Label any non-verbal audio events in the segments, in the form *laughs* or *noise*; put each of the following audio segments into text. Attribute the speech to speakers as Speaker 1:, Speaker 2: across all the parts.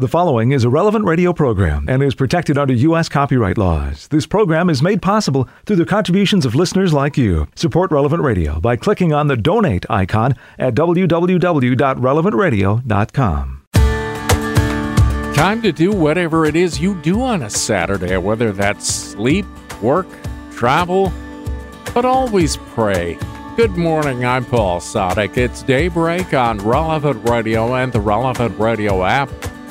Speaker 1: The following is a relevant radio program and is protected under U.S. copyright laws. This program is made possible through the contributions of listeners like you. Support Relevant Radio by clicking on the donate icon at www.relevantradio.com.
Speaker 2: Time to do whatever it is you do on a Saturday, whether that's sleep, work, travel, but always pray. Good morning, I'm Paul Sadek. It's daybreak on Relevant Radio and the Relevant Radio app.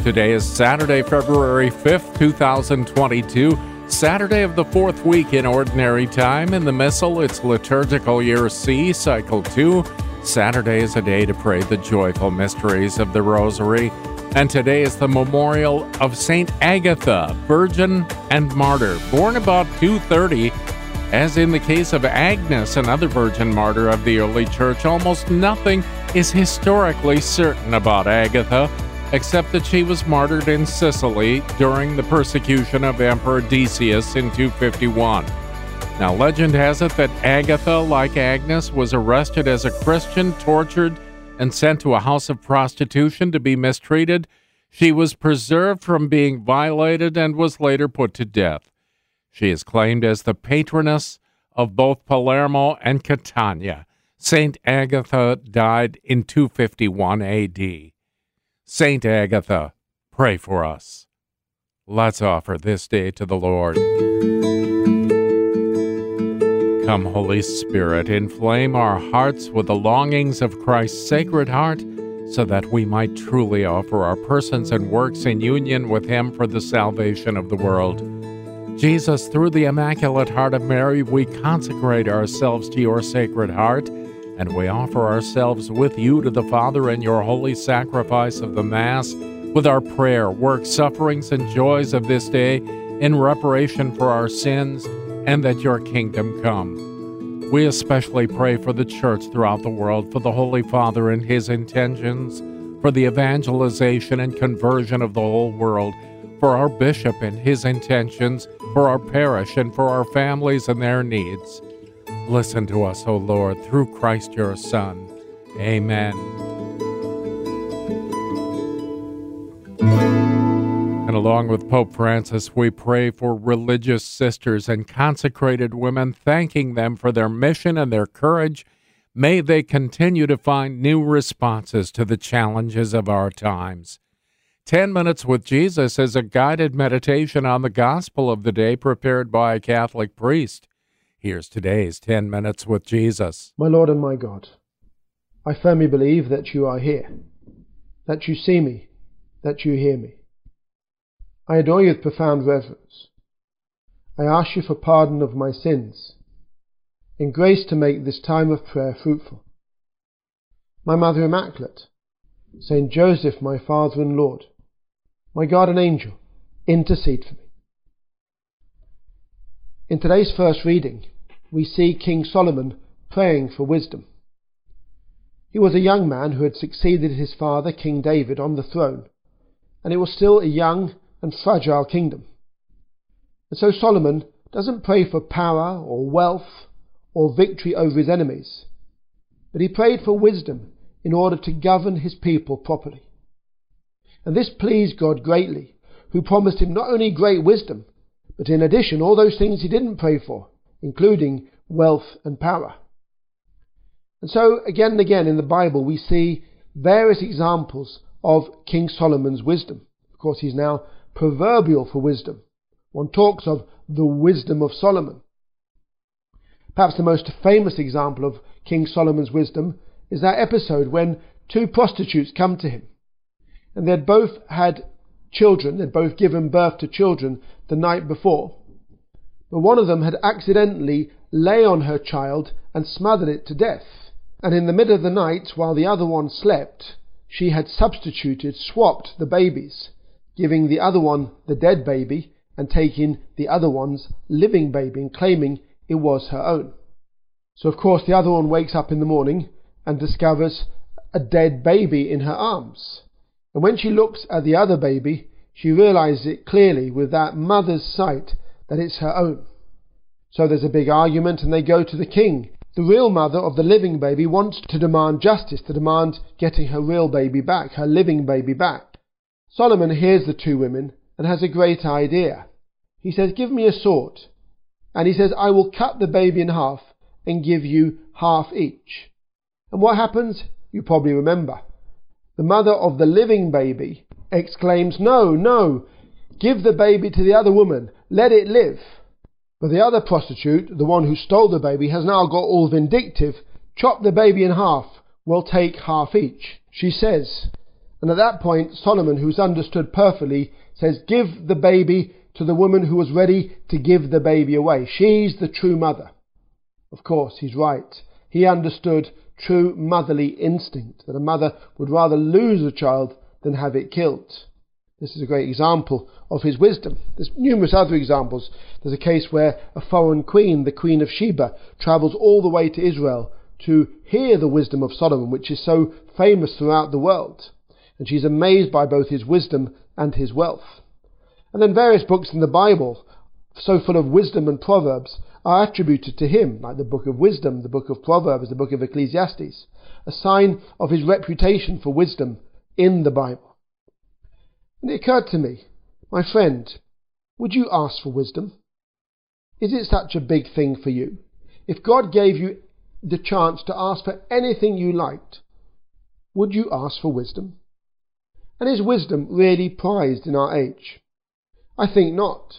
Speaker 2: Today is Saturday, February 5th, 2022, Saturday of the fourth week in Ordinary Time. In the Missal, it's Liturgical Year C, Cycle 2. Saturday is a day to pray the joyful mysteries of the Rosary. And today is the memorial of Saint Agatha, Virgin and Martyr, born about 230. As in the case of Agnes, another virgin martyr of the early church, almost nothing is historically certain about Agatha except that she was martyred in Sicily during the persecution of Emperor Decius in 251. Now, legend has it that Agatha, like Agnes, was arrested as a Christian, tortured, and sent to a house of prostitution to be mistreated. She was preserved from being violated and was later put to death. She is claimed as the patroness of both Palermo and Catania. Saint Agatha died in 251 AD. Saint Agatha, pray for us. Let's offer this day to the Lord. Come, Holy Spirit, inflame our hearts with the longings of Christ's sacred heart, so that we might truly offer our persons and works in union with Him for the salvation of the world. Jesus, through the Immaculate Heart of Mary, we consecrate ourselves to your sacred heart and we offer ourselves with you to the Father in your holy sacrifice of the Mass, with our prayer, work, sufferings, and joys of this day in reparation for our sins, and that your kingdom come. We especially pray for the Church throughout the world, for the Holy Father and his intentions, for the evangelization and conversion of the whole world, for our bishop and his intentions, for our parish, and for our families and their needs. Listen to us, O Lord, through Christ your Son. Amen. And along with Pope Francis, we pray for religious sisters and consecrated women, thanking them for their mission and their courage. May they continue to find new responses to the challenges of our times. 10 Minutes with Jesus is a guided meditation on the gospel of the day prepared by a Catholic priest. Here's today's 10 Minutes with Jesus.
Speaker 3: My Lord and my God, I firmly believe that you are here, that you see me, that you hear me. I adore you with profound reverence. I ask you for pardon of my sins, in grace to make this time of prayer fruitful. My Mother Immaculate, Saint Joseph, my Father and Lord, my guardian angel, intercede for me. In today's first reading, we see King Solomon praying for wisdom. He was a young man who had succeeded his father, King David, on the throne, and it was still a young and fragile kingdom. And so Solomon doesn't pray for power or wealth or victory over his enemies, but he prayed for wisdom in order to govern his people properly. And this pleased God greatly, who promised him not only great wisdom, but in addition, all those things he didn't pray for, including wealth and power. And so, again and again in the Bible, we see various examples of King Solomon's wisdom. Of course, he's now proverbial for wisdom. One talks of the wisdom of Solomon. Perhaps the most famous example of King Solomon's wisdom is that episode when two prostitutes come to him. And they'd both had children, they'd both given birth to children the night before. But one of them had accidentally lay on her child and smothered it to death. And in the middle of the night, while the other one slept, she had substituted, swapped the babies, giving the other one the dead baby and taking the other one's living baby and claiming it was her own. So of course the other one wakes up in the morning and discovers a dead baby in her arms. And when she looks at the other baby, she realizes it clearly with that mother's sight that it's her own. So there's a big argument and they go to the king. The real mother of the living baby wants to demand justice, to demand getting her real baby back, her living baby back. Solomon hears the two women and has a great idea. He says, Give me a sword. And he says, I will cut the baby in half and give you half each. And what happens? You probably remember. The mother of the living baby exclaims, No, no, give the baby to the other woman, let it live. But the other prostitute, the one who stole the baby, has now got all vindictive, chop the baby in half, we'll take half each, she says. And at that point, Solomon, who's understood perfectly, says, Give the baby to the woman who was ready to give the baby away. She's the true mother. Of course, he's right. He understood true motherly instinct, that a mother would rather lose a child than have it killed. This is a great example of his wisdom. There's numerous other examples. There's a case where a foreign queen, the Queen of Sheba, travels all the way to Israel to hear the wisdom of Solomon, which is so famous throughout the world. And she's amazed by both his wisdom and his wealth. And then various books in the Bible, so full of wisdom and proverbs, are attributed to him, like the book of wisdom, the book of Proverbs, the book of Ecclesiastes, a sign of his reputation for wisdom in the Bible. And it occurred to me, my friend, would you ask for wisdom? Is it such a big thing for you? If God gave you the chance to ask for anything you liked, would you ask for wisdom? And is wisdom really prized in our age? I think not.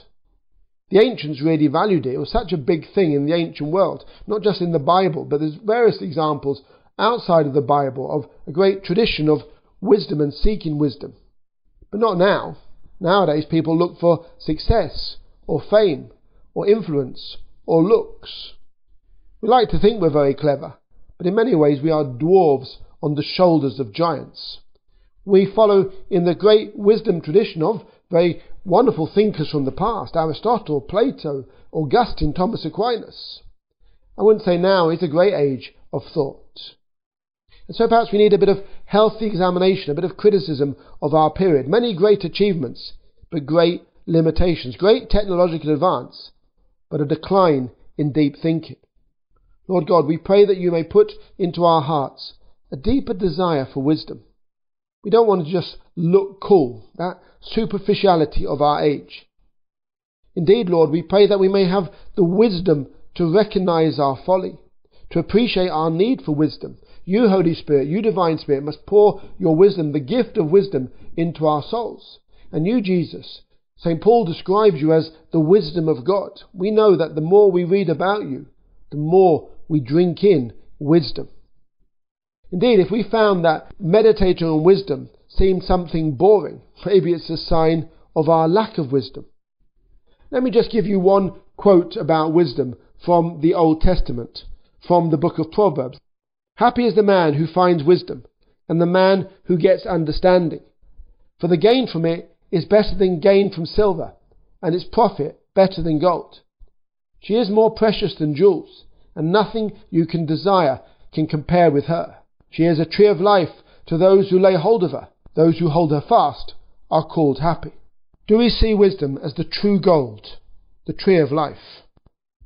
Speaker 3: The ancients really valued it. It was such a big thing in the ancient world, not just in the Bible, but there's various examples outside of the Bible of a great tradition of wisdom and seeking wisdom. But not now. Nowadays, people look for success, or fame, or influence, or looks. We like to think we're very clever, but in many ways we are dwarves on the shoulders of giants. We follow in the great wisdom tradition of very wonderful thinkers from the past Aristotle, Plato, Augustine, Thomas Aquinas. I wouldn't say now is a great age of thought. And so perhaps we need a bit of healthy examination, a bit of criticism of our period. Many great achievements, but great limitations. Great technological advance, but a decline in deep thinking. Lord God, we pray that you may put into our hearts a deeper desire for wisdom. We don't want to just look cool, that superficiality of our age. Indeed, Lord, we pray that we may have the wisdom to recognize our folly, to appreciate our need for wisdom, you, Holy Spirit, you, Divine Spirit, must pour your wisdom, the gift of wisdom, into our souls. And you, Jesus, St. Paul describes you as the wisdom of God. We know that the more we read about you, the more we drink in wisdom. Indeed, if we found that meditating on wisdom seemed something boring, maybe it's a sign of our lack of wisdom. Let me just give you one quote about wisdom from the Old Testament, from the book of Proverbs. Happy is the man who finds wisdom, and the man who gets understanding. For the gain from it is better than gain from silver, and its profit better than gold. She is more precious than jewels, and nothing you can desire can compare with her. She is a tree of life to those who lay hold of her. Those who hold her fast are called happy. Do we see wisdom as the true gold, the tree of life?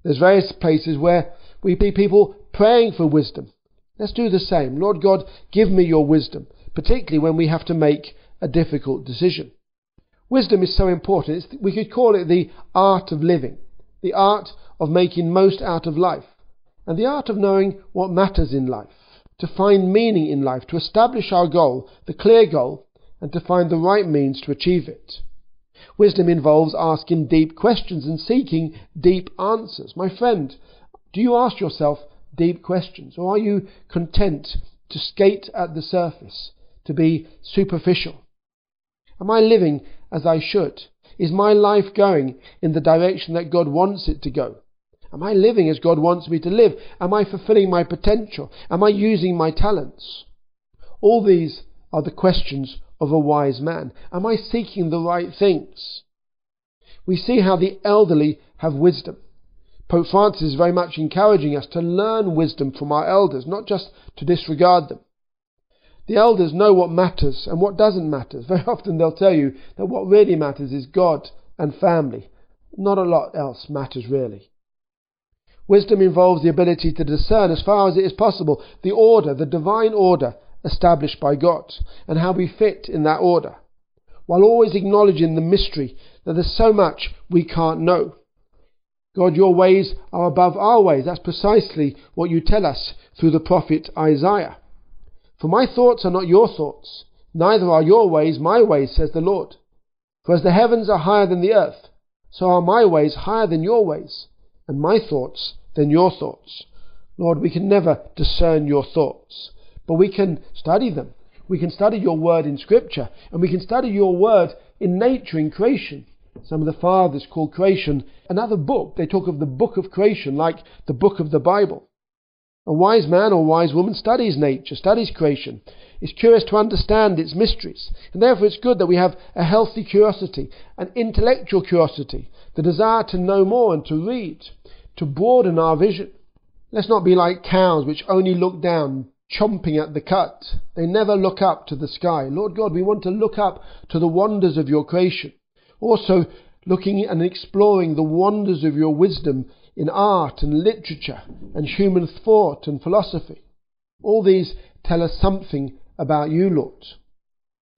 Speaker 3: There's various places where we see people praying for wisdom, Let's do the same. Lord God, give me your wisdom, particularly when we have to make a difficult decision. Wisdom is so important. It's, we could call it the art of living, the art of making most out of life, and the art of knowing what matters in life, to find meaning in life, to establish our goal, the clear goal, and to find the right means to achieve it. Wisdom involves asking deep questions and seeking deep answers. My friend, do you ask yourself, deep questions? Or are you content to skate at the surface, to be superficial? Am I living as I should? Is my life going in the direction that God wants it to go? Am I living as God wants me to live? Am I fulfilling my potential? Am I using my talents? All these are the questions of a wise man. Am I seeking the right things? We see how the elderly have wisdom. Pope Francis is very much encouraging us to learn wisdom from our elders, not just to disregard them. The elders know what matters and what doesn't matter. *laughs* Very often they'll tell you that what really matters is God and family. Not a lot else matters really. Wisdom involves the ability to discern, as far as it is possible, the order, the divine order established by God, and how we fit in that order. while always acknowledging the mystery that there's so much we can't know. God, your ways are above our ways. That's precisely what you tell us through the prophet Isaiah. For my thoughts are not your thoughts, neither are your ways my ways, says the Lord. For as the heavens are higher than the earth, so are my ways higher than your ways, and my thoughts than your thoughts. Lord, we can never discern your thoughts, but we can study them. We can study your word in Scripture, and we can study your word in nature, in creation. Some of the fathers call creation another book. They talk of the book of creation like the book of the Bible. A wise man or wise woman studies nature, studies creation, is curious to understand its mysteries, and therefore it's good that we have a healthy curiosity, an intellectual curiosity, the desire to know more and to read, to broaden our vision. Let's not be like cows which only look down, chomping at the cut. They never look up to the sky. Lord God, we want to look up to the wonders of your creation. Also, looking and exploring the wonders of your wisdom in art and literature and human thought and philosophy. All these tell us something about you, Lord.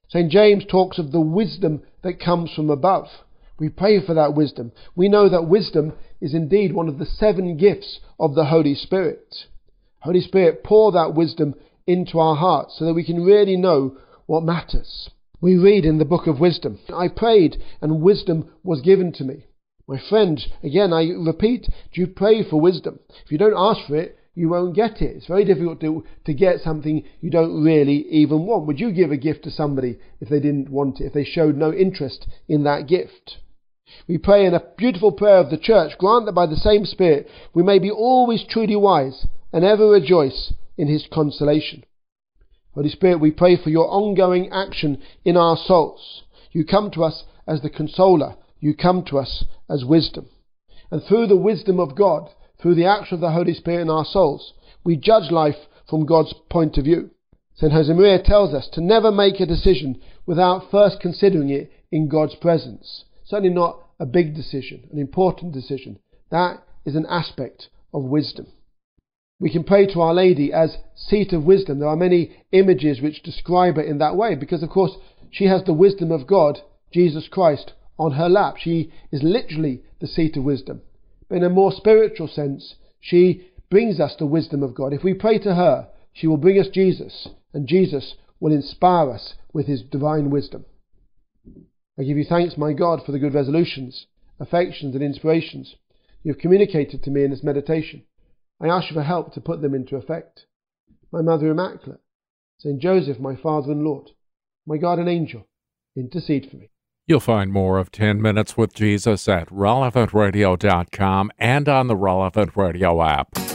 Speaker 3: St. James talks of the wisdom that comes from above. We pray for that wisdom. We know that wisdom is indeed one of the seven gifts of the Holy Spirit. Holy Spirit, pour that wisdom into our hearts so that we can really know what matters. We read in the book of wisdom, I prayed and wisdom was given to me. My friends, again, I repeat, do you pray for wisdom? If you don't ask for it, you won't get it. It's very difficult to, to get something you don't really even want. Would you give a gift to somebody if they didn't want it, if they showed no interest in that gift? We pray in a beautiful prayer of the church, grant that by the same Spirit we may be always truly wise and ever rejoice in His consolation. Holy Spirit, we pray for your ongoing action in our souls. You come to us as the consoler. You come to us as wisdom. And through the wisdom of God, through the action of the Holy Spirit in our souls, we judge life from God's point of view. St. Josemaria tells us to never make a decision without first considering it in God's presence. Certainly not a big decision, an important decision. That is an aspect of wisdom. We can pray to Our Lady as seat of wisdom. There are many images which describe her in that way because, of course, she has the wisdom of God, Jesus Christ, on her lap. She is literally the seat of wisdom. But in a more spiritual sense, she brings us the wisdom of God. If we pray to her, she will bring us Jesus, and Jesus will inspire us with his divine wisdom. I give you thanks, my God, for the good resolutions, affections, and inspirations you have communicated to me in this meditation. I ask you for help to put them into effect. My Mother Immaculate, Saint Joseph, my Father and Lord, my guardian angel, intercede for me.
Speaker 2: You'll find more of 10 Minutes with Jesus at relevantradio.com and on the Relevant Radio app.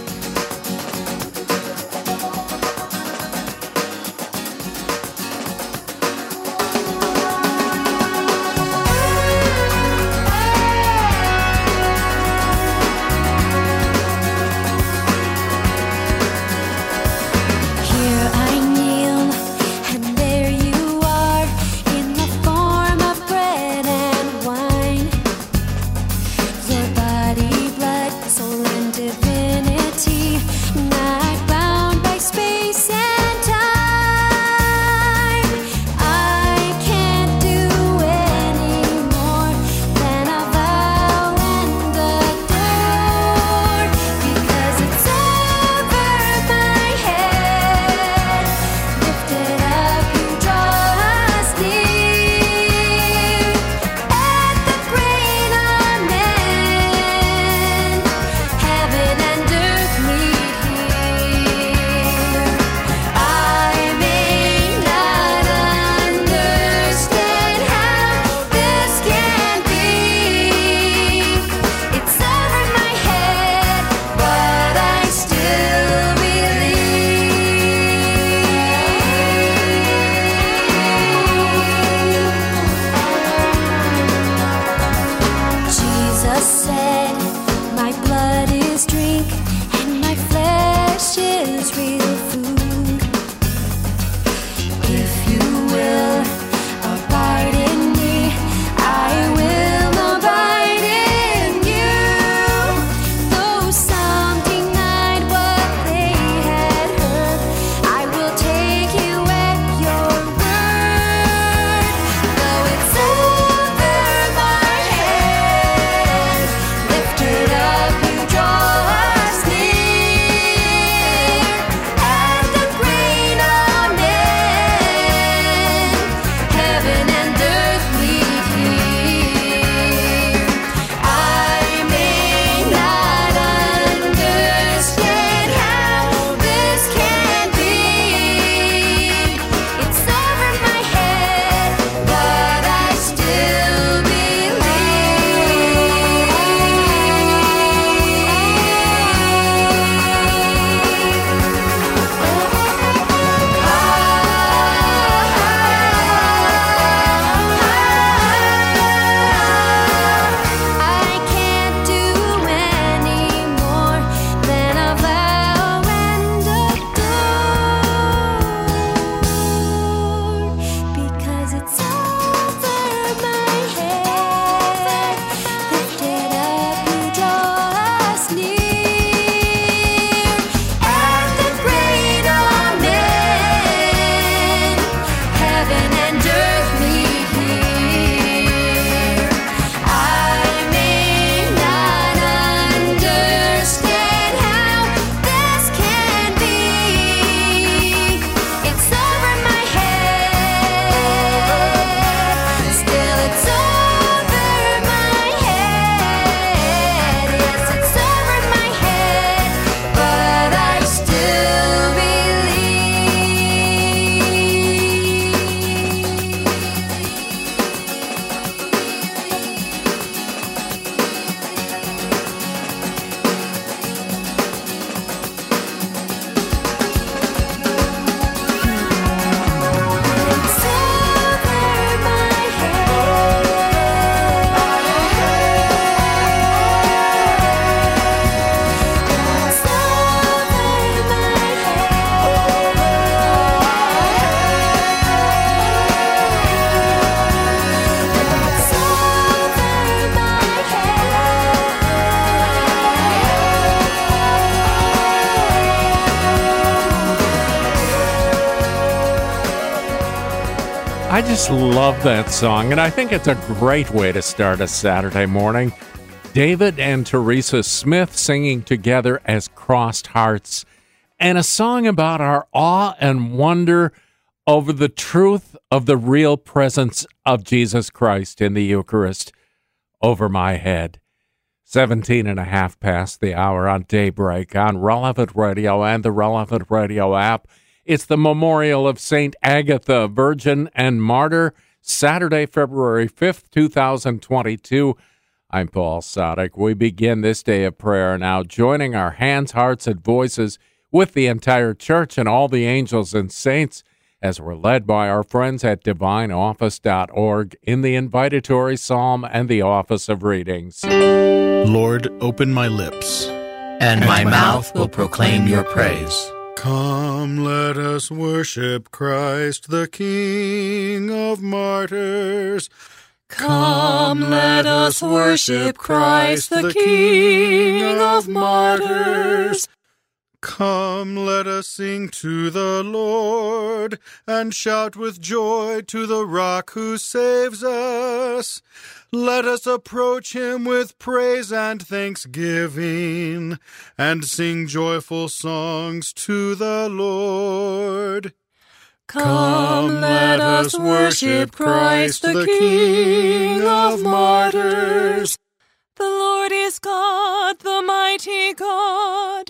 Speaker 2: Just love that song, and I think it's a great way to start a Saturday morning. David and Teresa Smith singing together as Crossed Hearts, and a song about our awe and wonder over the truth of the real presence of Jesus Christ in the Eucharist over my head. 17 and a half past the hour on daybreak on Relevant Radio and the Relevant Radio app. It's the memorial of St. Agatha, Virgin and Martyr, Saturday, February 5th, 2022. I'm Paul Sadek. We begin this day of prayer now, joining our hands, hearts, and voices with the entire church and all the angels and saints as we're led by our friends at divineoffice.org in the invitatory psalm and the office of readings.
Speaker 4: Lord, open my lips,
Speaker 5: and my mouth will proclaim your praise.
Speaker 4: Come, let us worship Christ, the King of martyrs.
Speaker 6: Come, let us worship Christ, the King of martyrs.
Speaker 4: Come, let us sing to the Lord, and shout with joy to the rock who saves us. Let us approach him with praise and thanksgiving, and sing joyful songs to the Lord.
Speaker 6: Come, let us worship Christ, the King of martyrs. The Lord is God, the mighty God,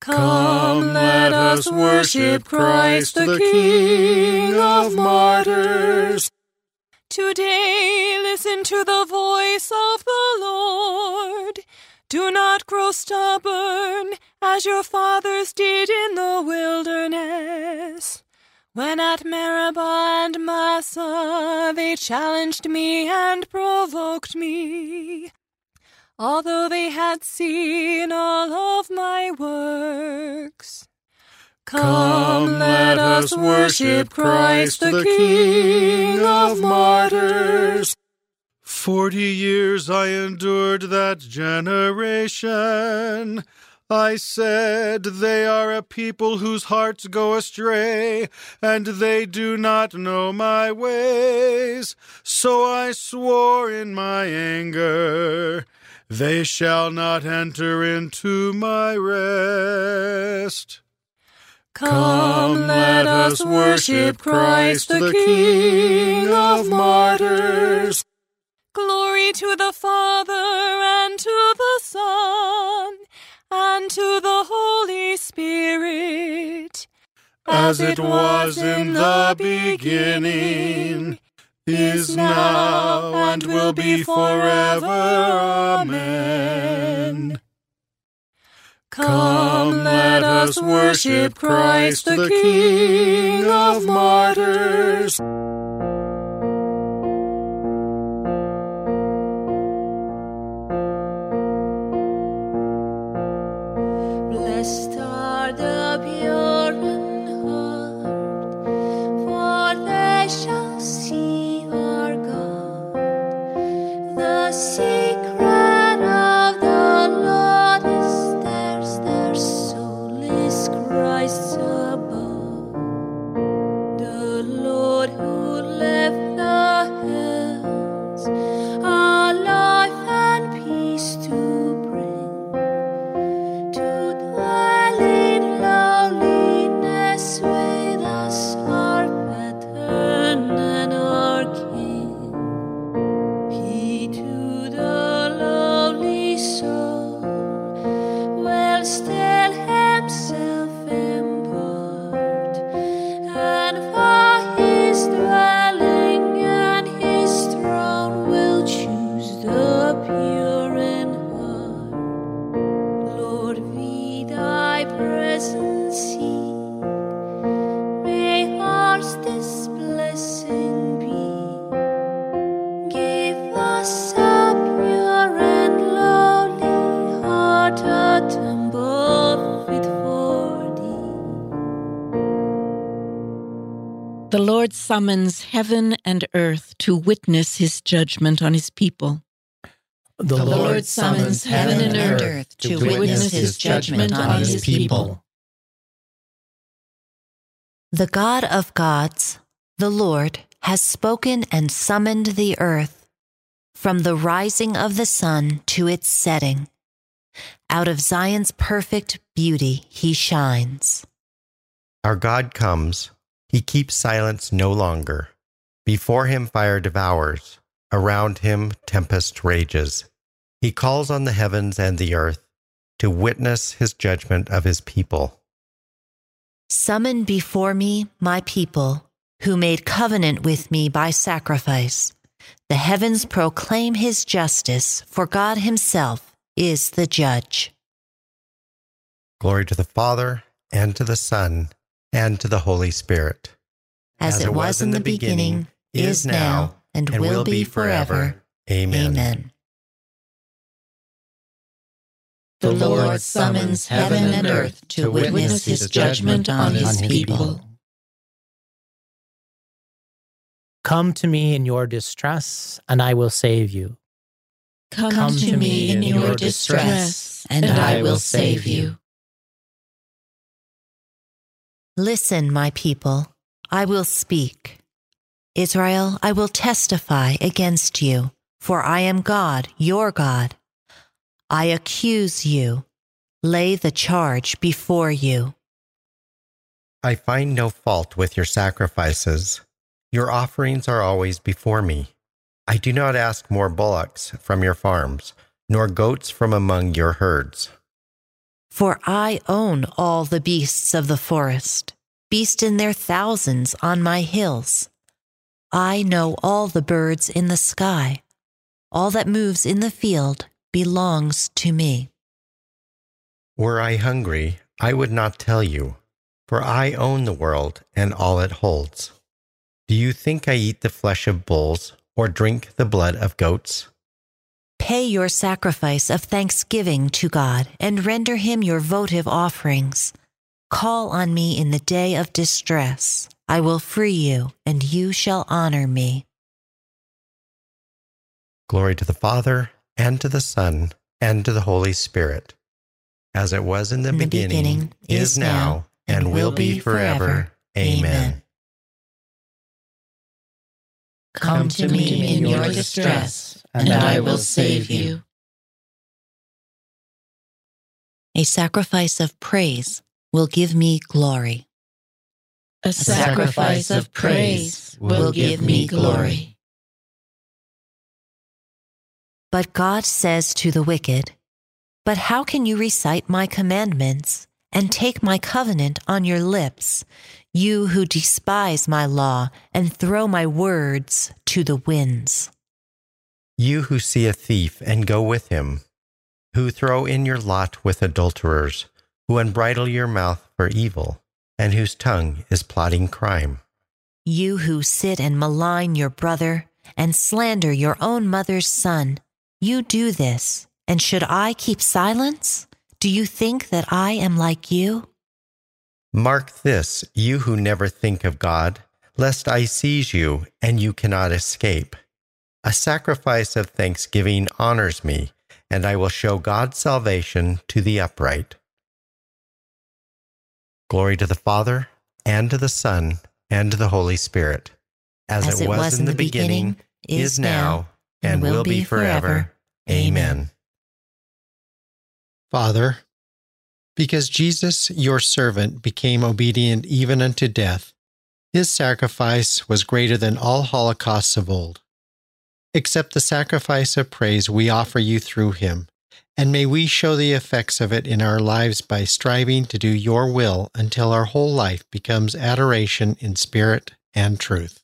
Speaker 6: Come, let us worship Christ, the King of martyrs. Today listen to the voice of the Lord. Do not grow stubborn as your fathers did in the wilderness. When at Meribah and Massah they challenged me and provoked me, although they had seen all of my works. Come, let us worship Christ, the King of martyrs.
Speaker 4: Forty years I endured that generation. I said, They are a people whose hearts go astray, and they do not know my ways. So I swore in my anger, They shall not enter into my rest.
Speaker 6: Come, let us worship Christ, the King of martyrs. Glory to the Father, and to the Son, and to the Holy Spirit.
Speaker 4: As it was in the beginning, is now, and will be forever. Amen.
Speaker 6: Come, let us worship Christ, the King of martyrs.
Speaker 7: And for
Speaker 8: summons heaven and earth to witness his judgment on his people.
Speaker 5: The Lord summons heaven and earth to witness his judgment on his people.
Speaker 9: The God of gods, the Lord, has spoken and summoned the earth from the rising of the sun to its setting. Out of Zion's perfect beauty he shines.
Speaker 10: Our God comes. He keeps silence no longer. Before him fire devours. Around him tempest rages. He calls on the heavens and the earth to witness his judgment of his people.
Speaker 9: Summon before me my people, who made covenant with me by sacrifice. The heavens proclaim his justice, for God himself is the judge.
Speaker 10: Glory to the Father, and to the Son, and to the Holy Spirit.
Speaker 9: As, it was in the beginning, is now, and, will be forever.
Speaker 10: Amen.
Speaker 9: Amen.
Speaker 5: The Lord summons heaven and earth to witness his judgment on his people.
Speaker 11: Come to me in your distress, and I will save you.
Speaker 5: Come to me in your distress, and I will save you.
Speaker 9: Listen, my people, I will speak. Israel, I will testify against you, for I am God, your God. I accuse you, lay the charge before you.
Speaker 10: I find no fault with your sacrifices. Your offerings are always before me. I do not ask more bullocks from your farms, nor goats from among your herds.
Speaker 9: For I own all the beasts of the forest, beast in their thousands on my hills. I know all the birds in the sky. All that moves in the field belongs to me.
Speaker 10: Were I hungry, I would not tell you, for I own the world and all it holds. Do you think I eat the flesh of bulls or drink the blood of goats?
Speaker 9: Pay your sacrifice of thanksgiving to God and render him your votive offerings. Call on me in the day of distress. I will free you, and you shall honor me.
Speaker 10: Glory to the Father, and to the Son, and to the Holy Spirit, as it was in the,
Speaker 9: In the
Speaker 10: beginning,
Speaker 9: beginning,
Speaker 10: is now, and
Speaker 9: and
Speaker 10: will
Speaker 9: be
Speaker 10: forever.
Speaker 9: forever.
Speaker 10: Amen.
Speaker 9: Amen.
Speaker 5: Come to me in your distress, and I will save you.
Speaker 9: A sacrifice of praise will give me glory.
Speaker 5: A sacrifice of praise will give me glory.
Speaker 9: But God says to the wicked, But how can you recite my commandments and take my covenant on your lips, you who despise my law and throw my words to the winds?
Speaker 10: You who see a thief and go with him, who throw in your lot with adulterers, who unbridle your mouth for evil, and whose tongue is plotting crime.
Speaker 9: You who sit and malign your brother and slander your own mother's son, you do this, and should I keep silence? Do you think that I am like you?
Speaker 10: Mark this, you who never think of God, lest I seize you and you cannot escape. A sacrifice of thanksgiving honors me, and I will show God's salvation to the upright. Glory to the Father, and to the Son, and to the Holy Spirit, as, it, was, in the beginning, is now, and will be forever. Amen.
Speaker 12: Father, because Jesus, your servant, became obedient even unto death, his sacrifice was greater than all holocausts of old. Accept the sacrifice of praise we offer you through him, And may we show the effects of it in our lives by striving to do your will until our whole life becomes adoration in spirit and truth.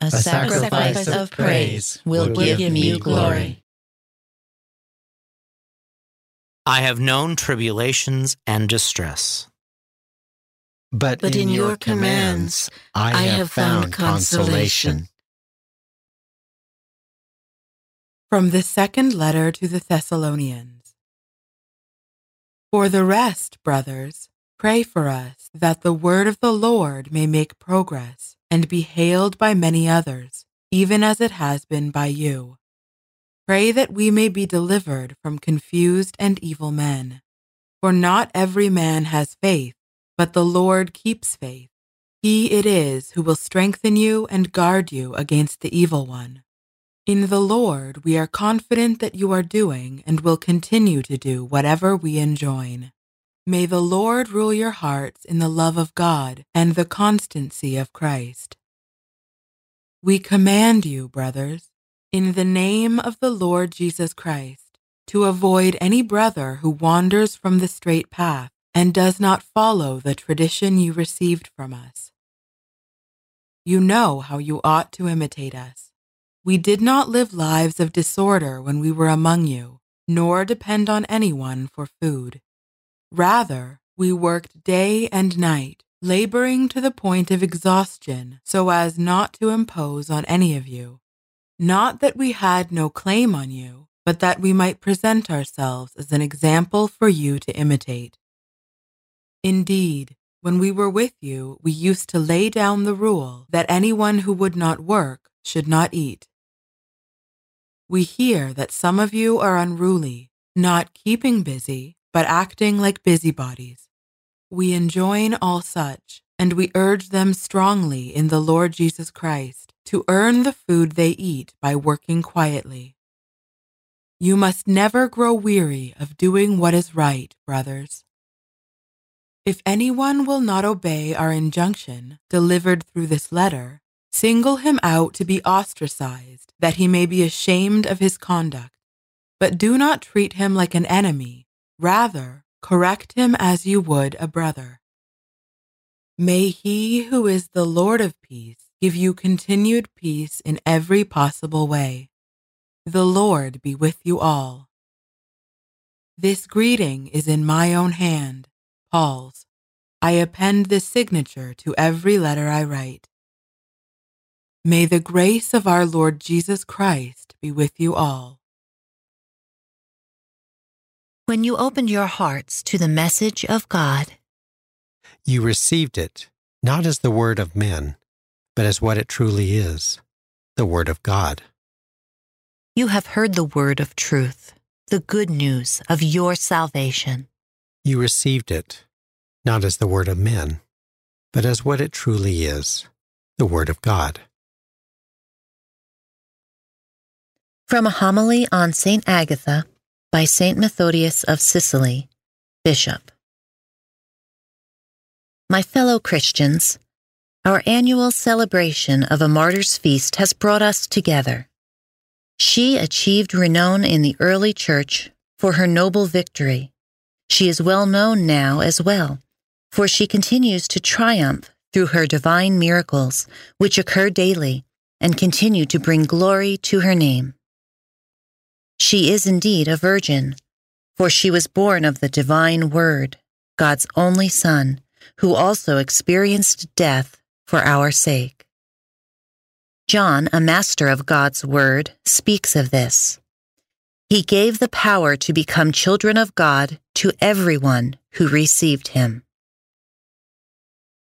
Speaker 5: A, sacrifice, of praise will give you glory.
Speaker 13: I have known tribulations and distress.
Speaker 12: But,
Speaker 5: But in your commands I have found consolation.
Speaker 14: From the second letter to the Thessalonians. For the rest, brothers, pray for us that the word of the Lord may make progress and be hailed by many others, even as it has been by you. Pray that we may be delivered from confused and evil men. For not every man has faith, but the Lord keeps faith. He it is who will strengthen you and guard you against the evil one. In the Lord, we are confident that you are doing and will continue to do whatever we enjoin. May the Lord rule your hearts in the love of God and the constancy of Christ. We command you, brothers, in the name of the Lord Jesus Christ, to avoid any brother who wanders from the straight path and does not follow the tradition you received from us. You know how you ought to imitate us. We did not live lives of disorder when we were among you, nor depend on anyone for food. Rather, we worked day and night, laboring to the point of exhaustion so as not to impose on any of you. Not that we had no claim on you, but that we might present ourselves as an example for you to imitate. Indeed, when we were with you, we used to lay down the rule that anyone who would not work should not eat. We hear that some of you are unruly, not keeping busy, but acting like busybodies. We enjoin all such, and we urge them strongly in the Lord Jesus Christ to earn the food they eat by working quietly. You must never grow weary of doing what is right, brothers. If anyone will not obey our injunction delivered through this letter, single him out to be ostracized, that he may be ashamed of his conduct. But do not treat him like an enemy, rather, correct him as you would a brother. May he who is the Lord of peace give you continued peace in every possible way. The Lord be with you all. This greeting is in my own hand, Paul's. I append this signature to every letter I write. May the grace of our Lord Jesus Christ be with you all.
Speaker 9: When you opened your hearts to the message of God,
Speaker 12: You received it, not as the word of men, but as what it truly is the word of God.
Speaker 9: you have heard the word of truth, the good news of your salvation.
Speaker 12: You received it, not as the word of men, but as what it truly is the word of God.
Speaker 9: From a homily on St. Agatha by St. Methodius of Sicily, Bishop. My fellow Christians, our annual celebration of a martyr's feast has brought us together. She achieved renown in the early church for her noble victory. She is well known now as well, for she continues to triumph through her divine miracles, which occur daily and continue to bring glory to her name. She is indeed a virgin, for she was born of the divine Word, God's only Son, who also experienced death for our sake. John, a master of God's Word, speaks of this. He gave the power to become children of God to everyone who received him.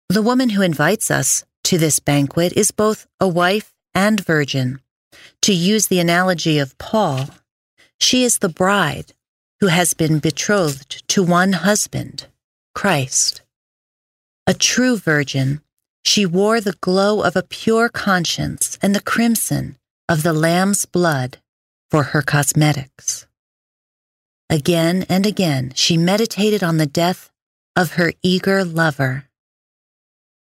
Speaker 9: The woman who invites us to this banquet is both a wife and virgin. To use the analogy of Paul, she is the bride who has been betrothed to one husband, Christ. A true virgin, she wore the glow of a pure conscience and the crimson of the Lamb's blood for her cosmetics. Again and again, she meditated on the death of her eager lover.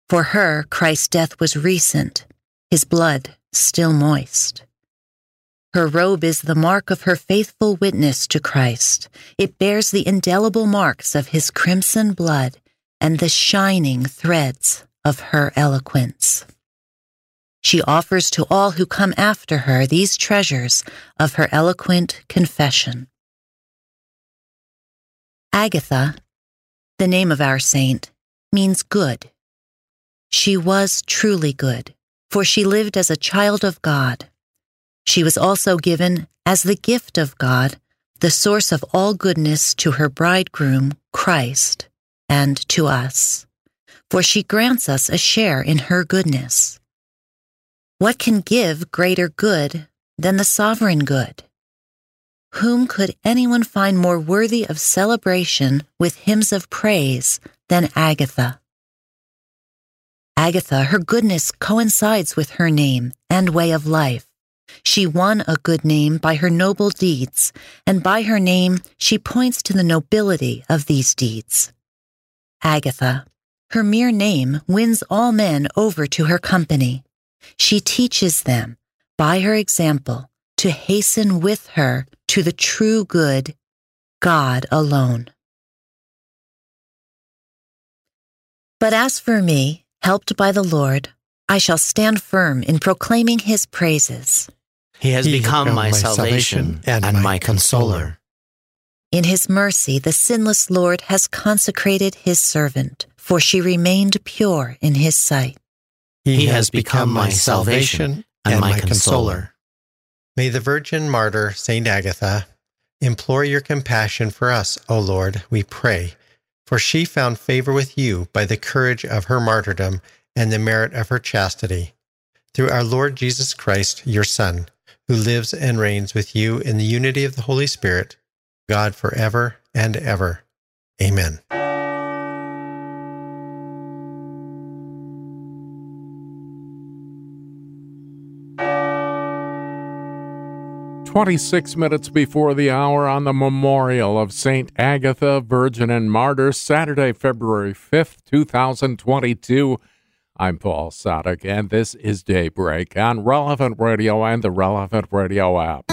Speaker 9: For her, Christ's death was recent, his blood still moist. Her robe is the mark of her faithful witness to Christ. It bears the indelible marks of his crimson blood and the shining threads of her eloquence. She offers to all who come after her these treasures of her eloquent confession. Agatha, the name of our saint, means good. She was truly good, for she lived as a child of God. She was also given, as the gift of God, the source of all goodness to her bridegroom, Christ, and to us, for she grants us a share in her goodness. What can give greater good than the sovereign good? Whom could anyone find more worthy of celebration with hymns of praise than Agatha? Agatha, her goodness coincides with her name and way of life. She won a good name by her noble deeds, and by her name she points to the nobility of these deeds. Agatha, her mere name wins all men over to her company. She teaches them, by her example, to hasten with her to the true good, God alone. But as for me, helped by the Lord, I shall stand firm in proclaiming his praises.
Speaker 13: He has he become my, my salvation and, and my consoler.
Speaker 9: In his mercy, the sinless Lord has consecrated his servant, for she remained pure in his sight.
Speaker 13: He, he has become my salvation and my consoler.
Speaker 10: May the Virgin Martyr, Saint Agatha, implore your compassion for us, O Lord, we pray, for she found favor with you by the courage of her martyrdom and the merit of her chastity. Through our Lord Jesus Christ, your Son, who lives and reigns with you in the unity of the Holy Spirit, God forever and ever. Amen.
Speaker 15: 26 minutes before the hour on the memorial of St. Agatha, Virgin and Martyr, Saturday, February 5th, 2022. I'm Paul Sadek, and this is Daybreak on Relevant Radio and the Relevant Radio app.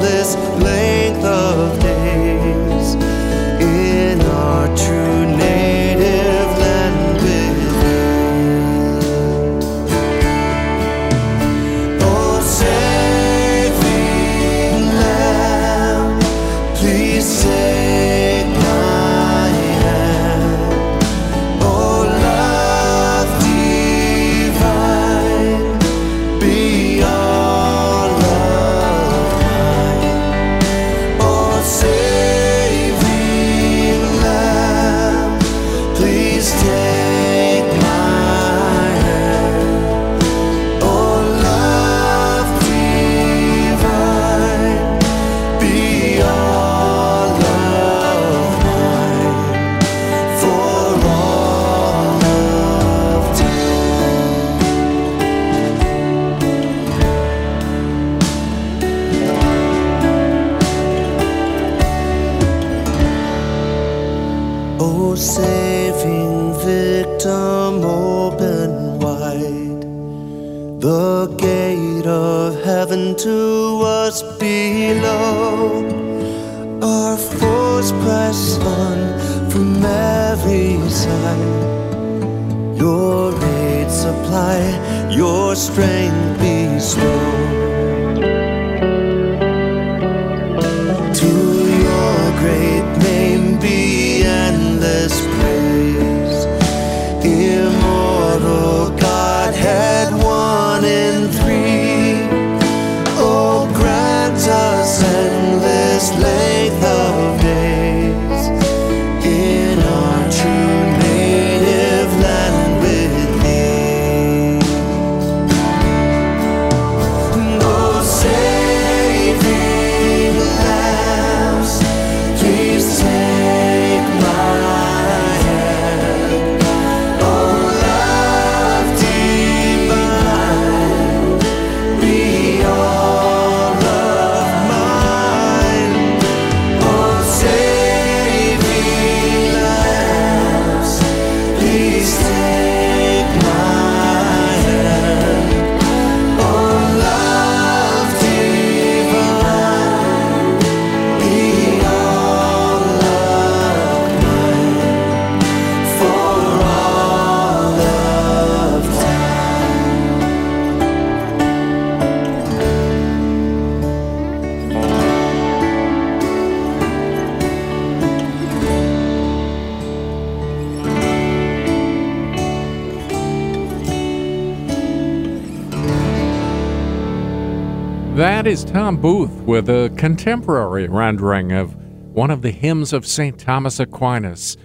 Speaker 7: is Tom Booth with a contemporary rendering of one of the hymns of St. Thomas Aquinas,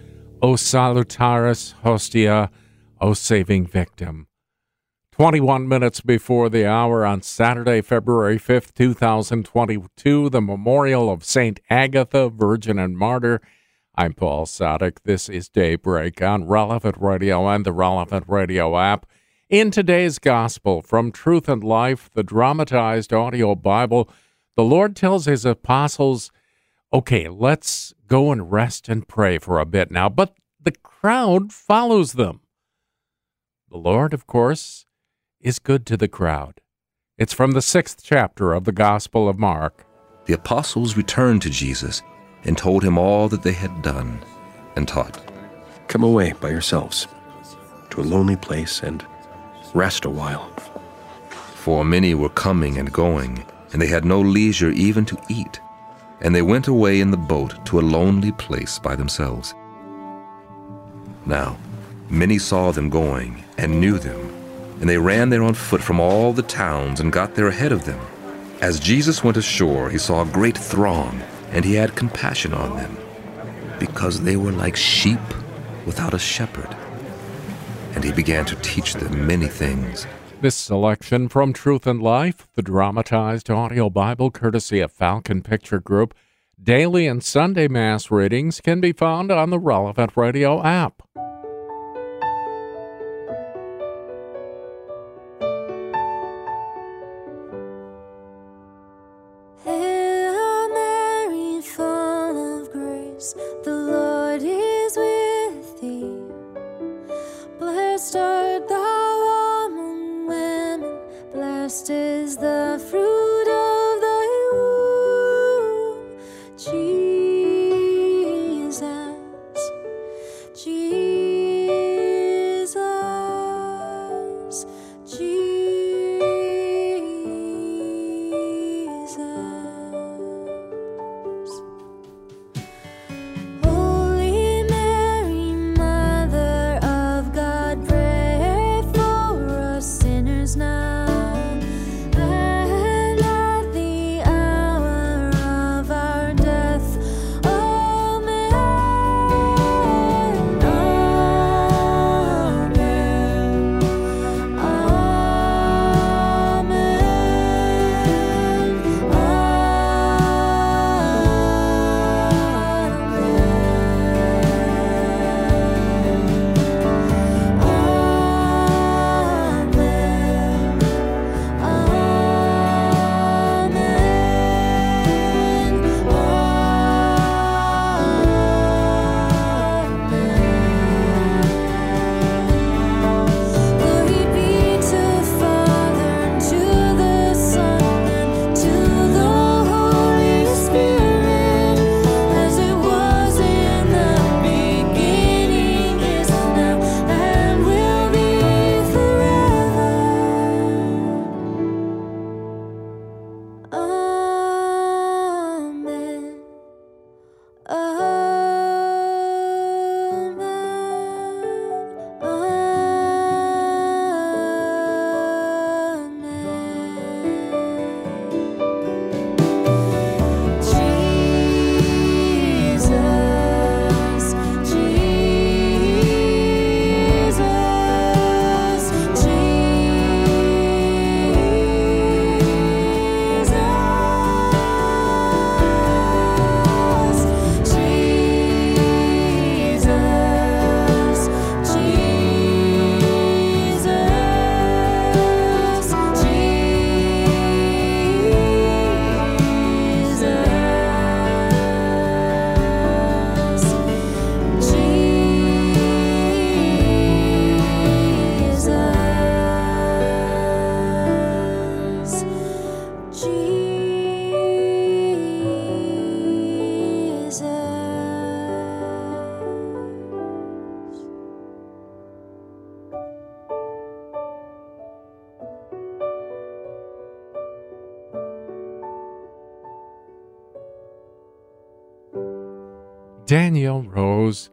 Speaker 7: O Salutaris Hostia, O Saving Victim. 21 minutes before the hour on Saturday, February 5th, 2022, the memorial of St. Agatha, Virgin and Martyr. I'm Paul Sadek. This is Daybreak on Relevant Radio and the Relevant Radio app. In today's Gospel from Truth and Life, the dramatized audio Bible, the Lord tells his apostles, okay, let's go and rest and pray for a bit now. But the crowd follows them. The Lord, of course, is good to the crowd. It's from the sixth chapter of the Gospel of Mark.
Speaker 16: The apostles returned to Jesus and told him all that they had done and taught.
Speaker 17: Come away by yourselves to a lonely place and rest a while.
Speaker 16: For many were coming and going, and they had no leisure even to eat. And they went away in the boat to a lonely place by themselves. Now, many saw them going and knew them, and they ran there on foot from all the towns and got there ahead of them. As Jesus went ashore, he saw a great throng, and he had compassion on them, because they were like sheep without a shepherd and he began to teach them many things.
Speaker 7: This selection from Truth and Life, the dramatized audio Bible courtesy of Falcon Picture Group, daily and Sunday Mass readings can be found on the Relevant Radio app. Danielle Rose,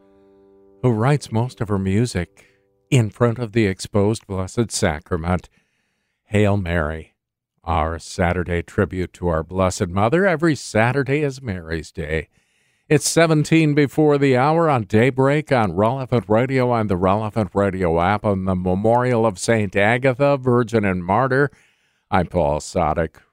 Speaker 7: who writes most of her music in front of the exposed Blessed Sacrament, Hail Mary.
Speaker 2: our Saturday tribute to our Blessed Mother. Every Saturday is Mary's Day. It's 17 before the hour on Daybreak on Relevant Radio on the Relevant Radio app on the Memorial of St. Agatha, Virgin and Martyr. I'm Paul Sadek.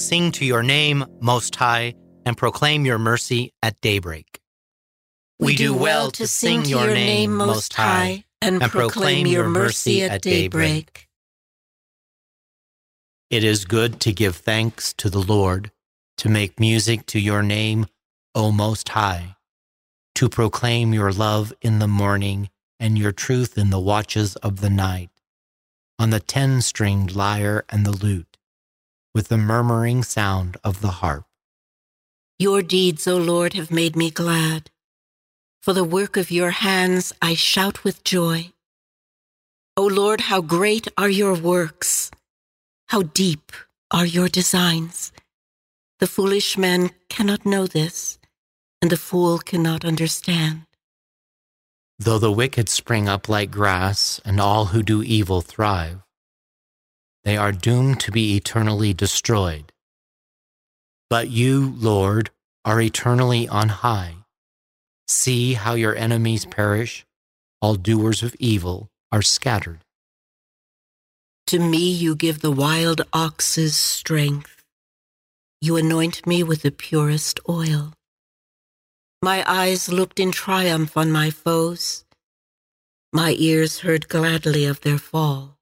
Speaker 18: Sing to your
Speaker 13: name, Most High, and proclaim your mercy at daybreak.
Speaker 8: We do well to sing your name most high and proclaim your mercy at daybreak.
Speaker 13: It is good to give thanks to the Lord, to make music to your name, O Most High, to proclaim your love in the morning and your truth in the watches of the night, on the ten stringed lyre and the lute, with the murmuring sound of the harp.
Speaker 8: Your deeds, O Lord, have made me glad. For the work of your hands I shout with joy. O Lord, how great are your works! How deep are your designs! The foolish man cannot know this, and the fool cannot understand.
Speaker 13: Though the wicked spring up like grass, and all who do evil thrive, they are doomed to be eternally destroyed. But you, Lord, are eternally on high. See how your enemies perish, all doers of evil are scattered.
Speaker 8: To me you give the wild ox's strength. You anoint me with the purest oil. My eyes looked in triumph on my foes. My ears heard gladly of their fall.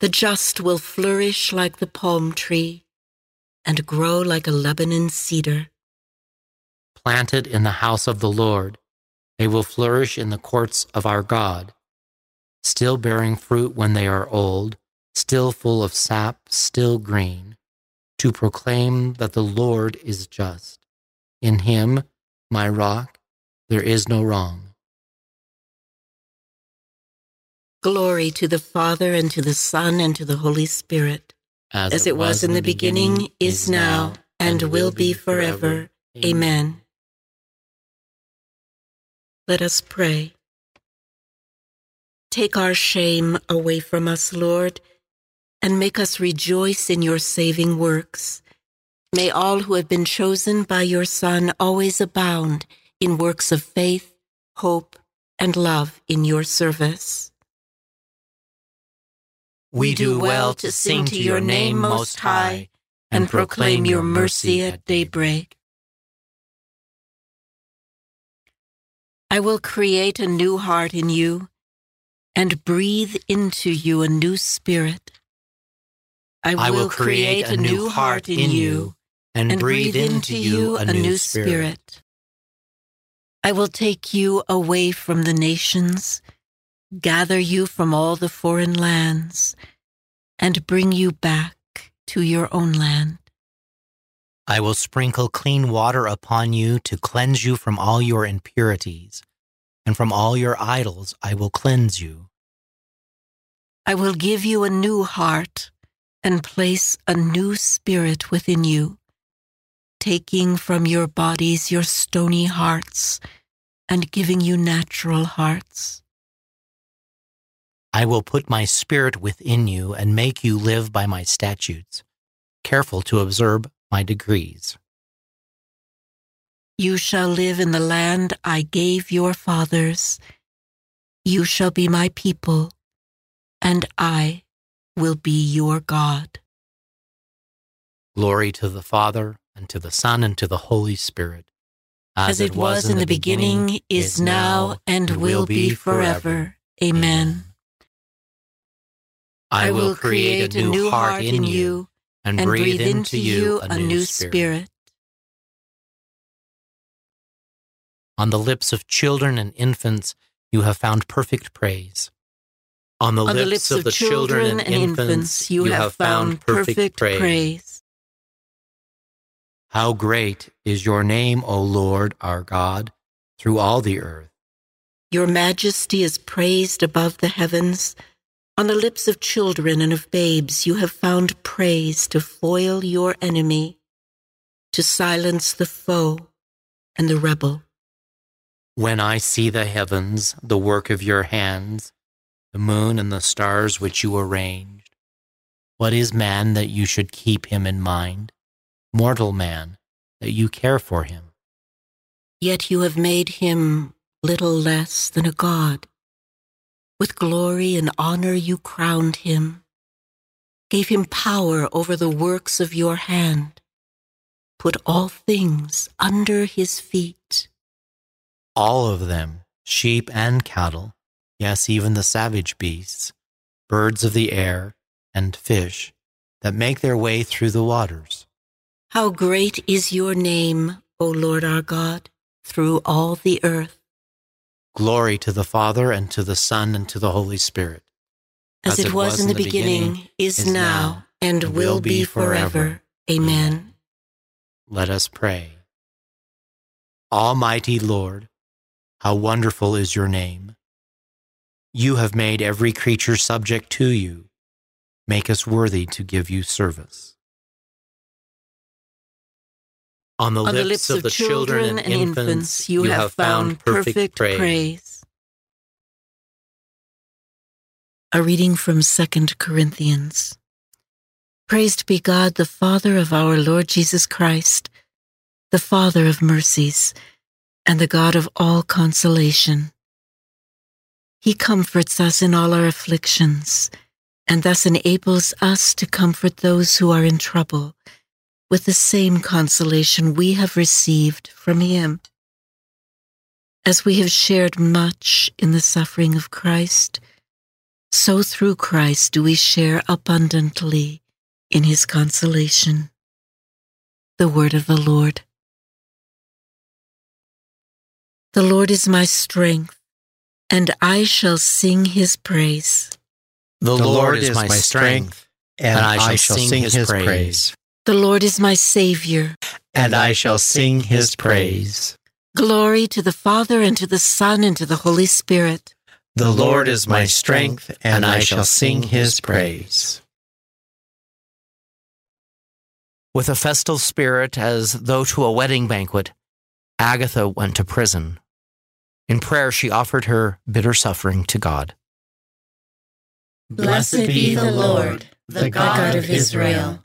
Speaker 8: The just will flourish like the palm tree and grow like a Lebanon cedar.
Speaker 13: planted in the house of the Lord. They will flourish in the courts of our God, still bearing fruit when they are old, still full of sap, still green, to proclaim that the Lord is just. In him, my rock, there is no wrong.
Speaker 8: Glory to the Father, and to the Son, and to the Holy Spirit, as, it was in the beginning, is now, and will be forever. Amen. Let us pray. Take our shame away from us, Lord, and make us rejoice in your saving works. May all who have been chosen by your Son always abound in works of faith, hope, and love in your service.
Speaker 13: We do well to sing to your name most high and proclaim your mercy at daybreak.
Speaker 8: I will create a new heart in you and breathe into you a new spirit.
Speaker 13: I will create a new heart in you and breathe into you a new spirit.
Speaker 8: I will take you away from the nations, gather you from all the foreign lands, and bring you back to your own land.
Speaker 13: I will sprinkle clean water upon you to cleanse you from all your impurities, and from all your idols I will cleanse you.
Speaker 8: I will give you a new heart and place a new spirit within you, taking from your bodies your stony hearts and giving you natural hearts.
Speaker 13: I will put my spirit within you and make you live by my statutes, careful to observe my decrees.
Speaker 8: You shall live in the land I gave your fathers. You shall be my people, and I will be your God.
Speaker 13: Glory to the Father, and to the Son, and to the Holy Spirit.
Speaker 8: As, it was in the beginning, is now, and will be forever. Amen.
Speaker 13: I will create a new heart in you and breathe into you a new spirit. On the lips of children and infants, you have found perfect praise. On the,
Speaker 8: On
Speaker 13: lips,
Speaker 8: the lips
Speaker 13: of,
Speaker 8: of
Speaker 13: the children and infants,
Speaker 8: you have found perfect praise.
Speaker 13: How great is your name, O Lord our God, through all the earth.
Speaker 8: Your majesty is praised above the heavens. On the lips of children and of babes, you have found praise to foil your enemy, to silence the foe and the rebel.
Speaker 13: When I see the heavens, the work of your hands, the moon and the stars which you arranged, what is man that you should keep him in mind? Mortal man, that you care for him.
Speaker 8: Yet you have made him little less than a god. With glory and honor you crowned him, gave him power over the works of your hand, put all things under his feet.
Speaker 13: All of them, sheep and cattle, yes, even the savage beasts, birds of the air, and fish that make their way through the waters.
Speaker 8: How great is your name, O Lord our God, through all the earth.
Speaker 13: Glory to the Father, and to the Son, and to the Holy Spirit.
Speaker 8: As, it was, in the beginning, is now, and will be forever. Amen.
Speaker 13: Let us pray. Almighty Lord, how wonderful is your name. You have made every creature subject to you. Make us worthy to give you service. On the,
Speaker 8: On the lips of, the children and infants, you, have found perfect praise. A reading from 2 Corinthians. Praised be God, the Father of our Lord Jesus Christ, the Father of mercies, and the God of all consolation. He comforts us in all our afflictions, and thus enables us to comfort those who are in trouble with the same consolation we have received from Him. As we have shared much in the suffering of Christ, so through Christ do we share abundantly in His consolation. The Word of the Lord. The Lord is my strength, and I shall sing his praise.
Speaker 13: The, Lord, is my strength, and I shall sing his praise.
Speaker 8: The Lord is my Savior.
Speaker 13: And I shall sing his praise.
Speaker 8: Glory to the Father, and to the Son, and to the Holy Spirit.
Speaker 13: The Lord is my strength, and I shall sing his praise. With a festal spirit, as though to a wedding banquet, Agatha went to prison. In prayer, she offered her bitter suffering to God.
Speaker 9: Blessed be the Lord, the God of Israel.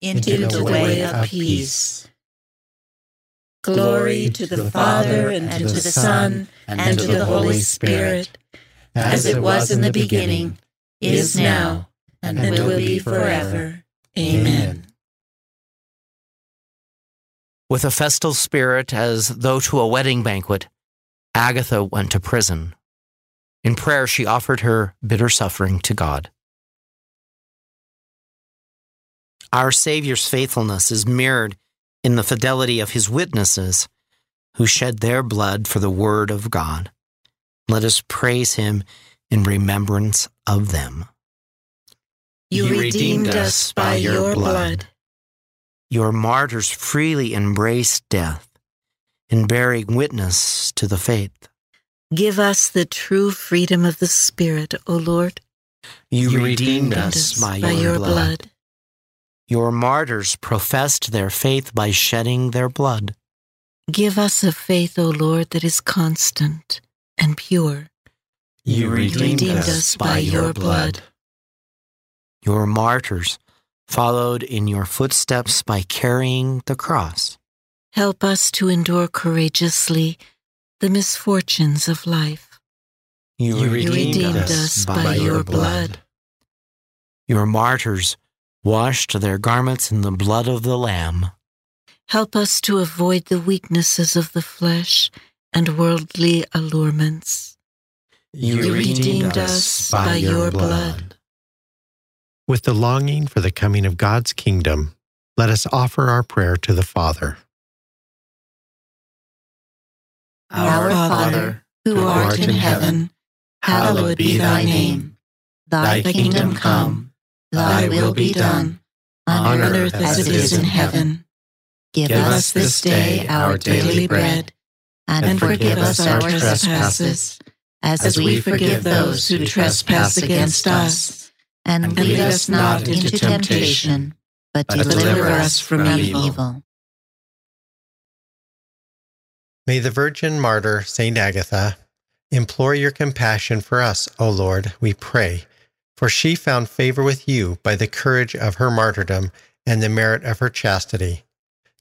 Speaker 9: into the way of peace. Glory to the Father, and to the Son, and to the Holy Spirit, as it was in the beginning, is now, and will be forever. Amen.
Speaker 13: With a festal spirit, as though to a wedding banquet, Agatha went to prison. In prayer, she offered her bitter suffering to God. Our Savior's faithfulness is mirrored in the fidelity of his witnesses who shed their blood for the word of God. Let us praise him in remembrance of them.
Speaker 9: You redeemed us by your blood.
Speaker 13: Your martyrs freely embraced death in bearing witness to the faith.
Speaker 8: Give us the true freedom of the Spirit, O Lord.
Speaker 13: You, redeemed, us by, your, blood. Your martyrs professed their faith by shedding their blood.
Speaker 8: Give us a faith, O Lord, that is constant and pure.
Speaker 13: You
Speaker 8: redeemed us by your blood.
Speaker 13: Your martyrs followed in your footsteps by carrying the cross.
Speaker 8: Help us to endure courageously the misfortunes of life.
Speaker 13: You
Speaker 8: You
Speaker 13: redeemed,
Speaker 8: redeemed
Speaker 13: us,
Speaker 8: us
Speaker 13: by,
Speaker 8: by
Speaker 13: your
Speaker 8: your
Speaker 13: blood.
Speaker 8: blood.
Speaker 13: Your martyrs washed their garments in the blood of the Lamb.
Speaker 8: Help us to avoid the weaknesses of the flesh and worldly allurements.
Speaker 13: You,
Speaker 8: redeemed us by your blood.
Speaker 10: With the longing for the coming of God's kingdom, let us offer our prayer to the Father.
Speaker 9: Our Father, who art in heaven, hallowed be thy name. Thy kingdom come, thy will be done, on earth as it is in heaven. Give us this day our daily bread, and forgive us our trespasses, as we forgive those who trespass against us. And lead us not into temptation, but deliver us from evil.
Speaker 10: May the Virgin Martyr, Saint Agatha, implore your compassion for us, O Lord, we pray, for she found favor with you by the courage of her martyrdom and the merit of her chastity.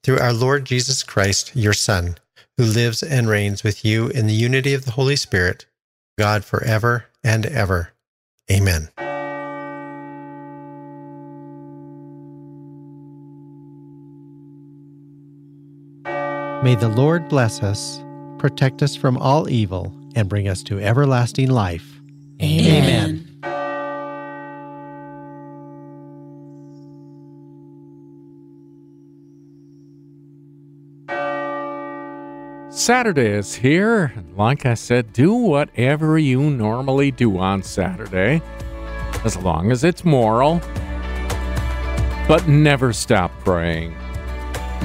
Speaker 10: Through our Lord Jesus Christ, your Son, who lives and reigns with you in the unity of the Holy Spirit, God forever and ever. Amen. May the Lord bless us, protect us from all evil, and bring us to everlasting life.
Speaker 5: Amen.
Speaker 2: Saturday is here. Like I said, do whatever you normally do on Saturday, as long as it's moral. But never stop praying.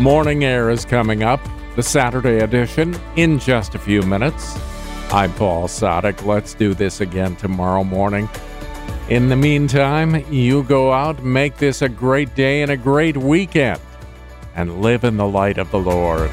Speaker 2: Morning Air is coming up, the Saturday edition, in just a few minutes. I'm Paul Sadek. Let's do this again tomorrow morning. In the meantime, you go out, make this a great day and a great weekend, and live in the light of the Lord.